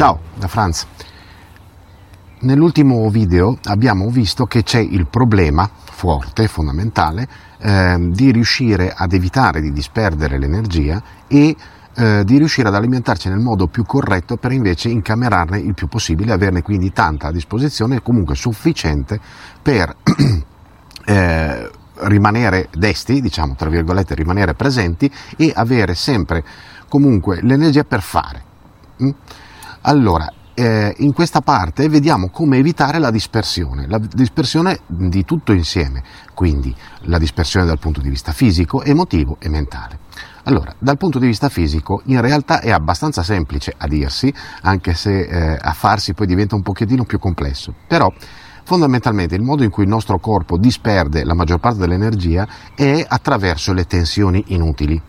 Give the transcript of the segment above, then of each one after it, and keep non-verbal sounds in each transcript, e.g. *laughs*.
Ciao, da Franz. Nell'ultimo video abbiamo visto che c'è il problema forte, fondamentale, eh, di riuscire ad evitare di disperdere l'energia e eh, di riuscire ad alimentarci nel modo più corretto per invece incamerarne il più possibile, averne quindi tanta a disposizione e comunque sufficiente per *clears throat* eh, rimanere desti, diciamo tra virgolette, rimanere presenti e avere sempre comunque l'energia per fare. Mm? Allora, eh, in questa parte vediamo come evitare la dispersione, la dispersione di tutto insieme, quindi la dispersione dal punto di vista fisico, emotivo e mentale. Allora, dal punto di vista fisico, in realtà è abbastanza semplice a dirsi, anche se eh, a farsi poi diventa un pochettino più complesso, però fondamentalmente il modo in cui il nostro corpo disperde la maggior parte dell'energia è attraverso le tensioni inutili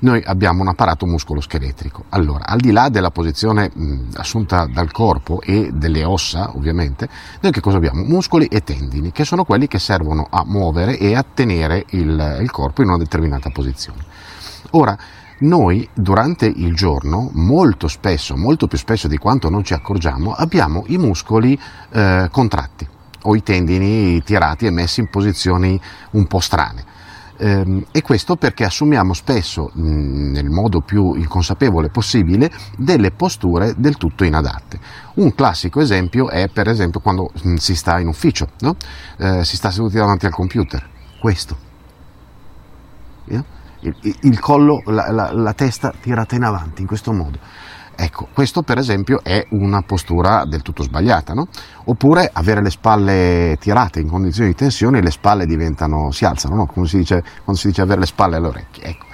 noi abbiamo un apparato muscoloscheletrico. Allora, al di là della posizione mh, assunta dal corpo e delle ossa, ovviamente, noi che cosa abbiamo? Muscoli e tendini, che sono quelli che servono a muovere e a tenere il, il corpo in una determinata posizione. Ora, noi durante il giorno, molto spesso, molto più spesso di quanto non ci accorgiamo, abbiamo i muscoli eh, contratti o i tendini tirati e messi in posizioni un po' strane. Ehm, e questo perché assumiamo spesso, nel modo più inconsapevole possibile, delle posture del tutto inadatte. Un classico esempio è per esempio quando si sta in ufficio, no? eh, si sta seduti davanti al computer, questo. Il, il, collo, la, la, la testa tirata in avanti in questo modo Ecco, questo per esempio è una postura del tutto sbagliata, no? Oppure avere le spalle tirate in condizioni di tensione, le spalle diventano, si alzano, no? Come si dice, quando si dice avere le spalle alle orecchie, ecco.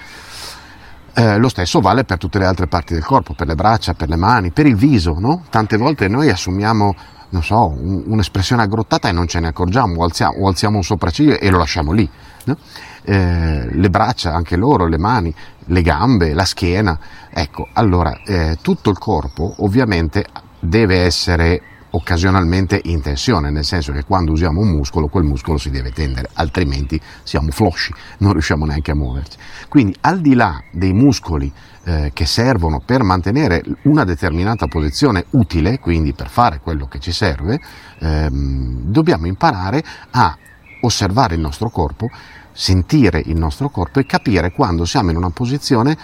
Eh, lo stesso vale per tutte le altre parti del corpo, per le braccia, per le mani, per il viso, no? Tante volte noi assumiamo, non so, un, un'espressione aggrottata e non ce ne accorgiamo, o alziamo, o alziamo un sopracciglio e lo lasciamo lì, no? Eh, le braccia, anche loro, le mani, le gambe, la schiena. Ecco, allora eh, tutto il corpo ovviamente deve essere occasionalmente in tensione, nel senso che quando usiamo un muscolo, quel muscolo si deve tendere, altrimenti siamo flosci, non riusciamo neanche a muoverci. Quindi al di là dei muscoli eh, che servono per mantenere una determinata posizione utile, quindi per fare quello che ci serve, ehm, dobbiamo imparare a osservare il nostro corpo sentire il nostro corpo e capire quando siamo in una posizione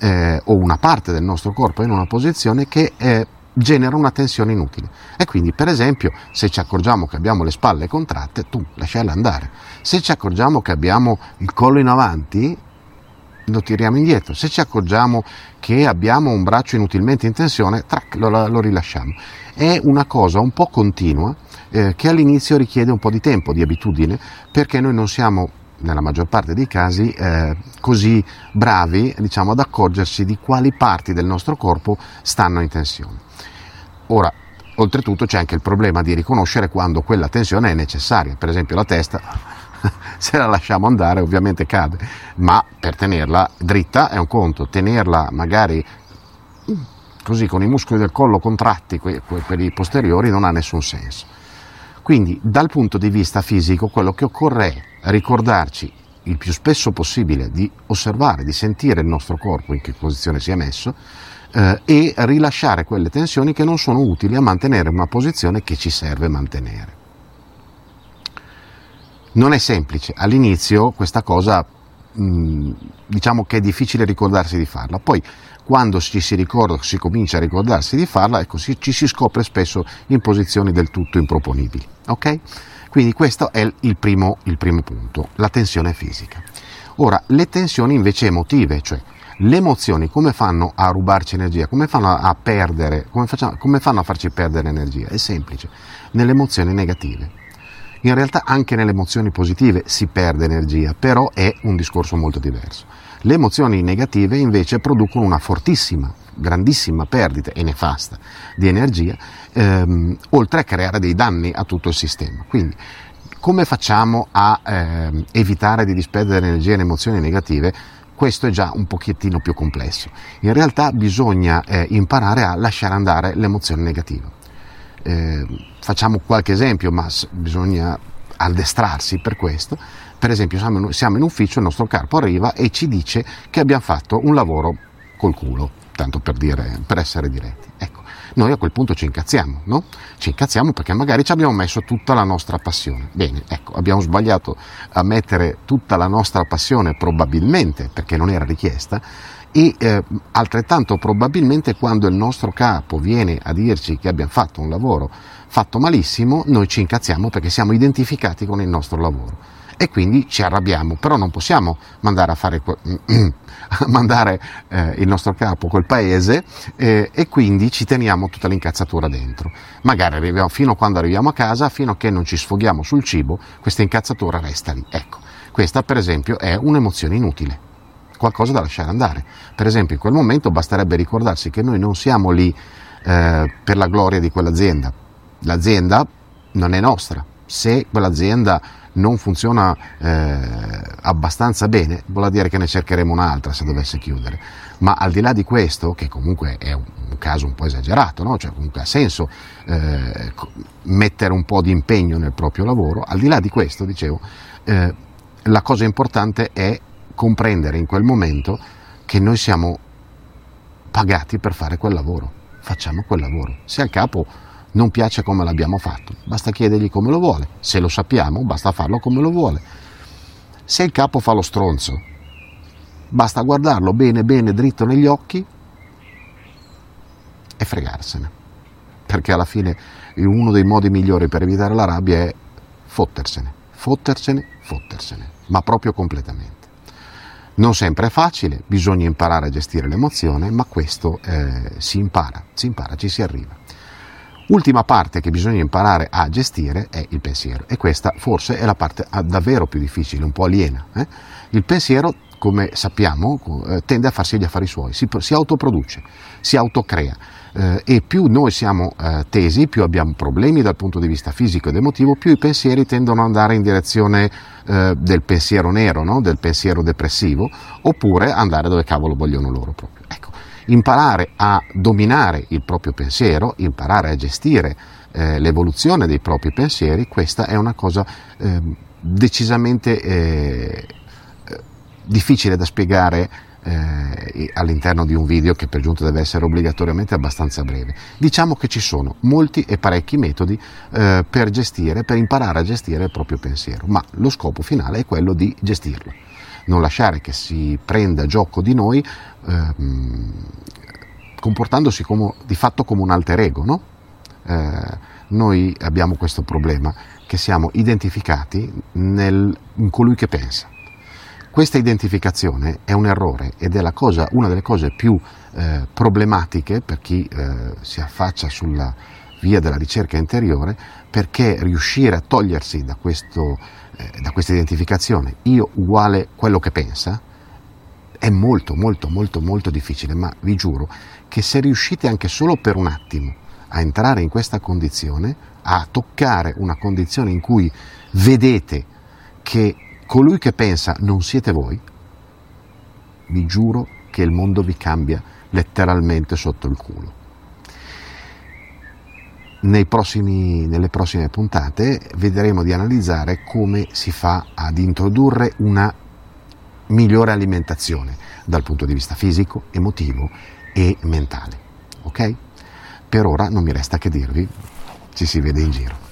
eh, o una parte del nostro corpo è in una posizione che eh, genera una tensione inutile. E quindi, per esempio, se ci accorgiamo che abbiamo le spalle contratte, tu lasciale andare. Se ci accorgiamo che abbiamo il collo in avanti, lo tiriamo indietro. Se ci accorgiamo che abbiamo un braccio inutilmente in tensione, trac, lo, lo rilasciamo. È una cosa un po' continua eh, che all'inizio richiede un po' di tempo, di abitudine, perché noi non siamo nella maggior parte dei casi, eh, così bravi diciamo, ad accorgersi di quali parti del nostro corpo stanno in tensione. Ora, oltretutto c'è anche il problema di riconoscere quando quella tensione è necessaria, per esempio la testa, *laughs* se la lasciamo andare ovviamente cade, ma per tenerla dritta è un conto, tenerla magari così con i muscoli del collo contratti, quelli posteriori, non ha nessun senso. Quindi dal punto di vista fisico quello che occorre è ricordarci il più spesso possibile di osservare, di sentire il nostro corpo in che posizione si è messo eh, e rilasciare quelle tensioni che non sono utili a mantenere una posizione che ci serve mantenere. Non è semplice, all'inizio questa cosa mh, diciamo che è difficile ricordarsi di farla, poi quando ci si ricorda, si comincia a ricordarsi di farla, ecco, ci, ci si scopre spesso in posizioni del tutto improponibili. Ok? Quindi questo è il primo, il primo punto, la tensione fisica. Ora, le tensioni invece emotive, cioè le emozioni come fanno a rubarci energia, come fanno a perdere, come, facciamo, come fanno a farci perdere energia? È semplice, nelle emozioni negative. In realtà anche nelle emozioni positive si perde energia, però è un discorso molto diverso. Le emozioni negative invece producono una fortissima, grandissima perdita e nefasta di energia, ehm, oltre a creare dei danni a tutto il sistema. Quindi come facciamo a ehm, evitare di disperdere energia in emozioni negative? Questo è già un pochettino più complesso. In realtà bisogna eh, imparare a lasciare andare l'emozione negativa. Eh, facciamo qualche esempio, ma bisogna addestrarsi per questo. Per esempio, siamo in ufficio, il nostro capo arriva e ci dice che abbiamo fatto un lavoro col culo, tanto per, dire, per essere diretti. Ecco, noi a quel punto ci incazziamo, no? Ci incazziamo perché magari ci abbiamo messo tutta la nostra passione. Bene, ecco, abbiamo sbagliato a mettere tutta la nostra passione probabilmente perché non era richiesta e eh, altrettanto probabilmente quando il nostro capo viene a dirci che abbiamo fatto un lavoro fatto malissimo, noi ci incazziamo perché siamo identificati con il nostro lavoro e quindi ci arrabbiamo, però non possiamo mandare a fare *clears throat* mandare eh, il nostro capo col paese eh, e quindi ci teniamo tutta l'incazzatura dentro. Magari arriviamo fino a quando arriviamo a casa, fino a che non ci sfoghiamo sul cibo, questa incazzatura resta lì. Ecco, questa per esempio è un'emozione inutile qualcosa da lasciare andare. Per esempio, in quel momento basterebbe ricordarsi che noi non siamo lì eh, per la gloria di quell'azienda. L'azienda non è nostra. Se quell'azienda non funziona eh, abbastanza bene, vuol dire che ne cercheremo un'altra se dovesse chiudere. Ma al di là di questo, che comunque è un, caso un po' esagerato, no? cioè comunque ha senso eh, mettere un po' di impegno nel proprio lavoro, al di là di questo, dicevo, eh, la cosa importante è comprendere in quel momento che noi siamo pagati per fare quel lavoro, facciamo quel lavoro. Se al capo non piace come l'abbiamo fatto, basta chiedergli come lo vuole, se lo sappiamo basta farlo come lo vuole. Se il capo fa lo stronzo, basta guardarlo bene bene dritto negli occhi e fregarsene, perché alla fine uno dei modi migliori per evitare la rabbia è fottersene, fottersene, fottersene, ma proprio completamente. Non sempre è facile, bisogna imparare a gestire l'emozione, ma questo eh, si impara, si impara, ci si arriva. Ultima parte che bisogna imparare a gestire è il pensiero e questa forse è la parte ah, davvero più difficile, un po' aliena. Eh? Il pensiero, come sappiamo, eh, tende a farsi gli affari suoi, si, si autoproduce, si autocrea eh, e più noi siamo eh, tesi, più abbiamo problemi dal punto di vista fisico ed emotivo, più i pensieri tendono ad andare in direzione eh, del pensiero nero, no? del pensiero depressivo, oppure andare dove cavolo vogliono loro proprio. Ecco, imparare a dominare il proprio pensiero, imparare a gestire eh, l'evoluzione dei propri pensieri, questa è una cosa ehm, decisamente eh, difficile da spiegare eh, all'interno di un video che per giunta deve essere obbligatoriamente abbastanza breve. Diciamo che ci sono molti e parecchi metodi eh, per gestire, per imparare a gestire il proprio pensiero, ma lo scopo finale è quello di gestirlo, non lasciare che si prenda gioco di noi ehm, comportandosi come, di fatto come un alter ego, no? eh, noi abbiamo questo problema che siamo identificati nel, in colui che pensa questa identificazione è un errore ed è cosa, una delle cose più eh, problematiche per chi eh, si affaccia sulla via della ricerca interiore perché riuscire a togliersi da, questo, eh, da questa identificazione io uguale quello che pensa è molto molto molto molto difficile ma vi giuro che se riuscite anche solo per un attimo a entrare in questa condizione a toccare una condizione in cui vedete che colui che pensa non siete voi, vi giuro che il mondo vi cambia letteralmente sotto il culo. Prossimi, nelle prossime puntate vedremo di analizzare come si fa ad introdurre una migliore alimentazione dal punto di vista fisico, emotivo e mentale. Ok? Per ora non mi resta che dirvi, ci si vede in giro.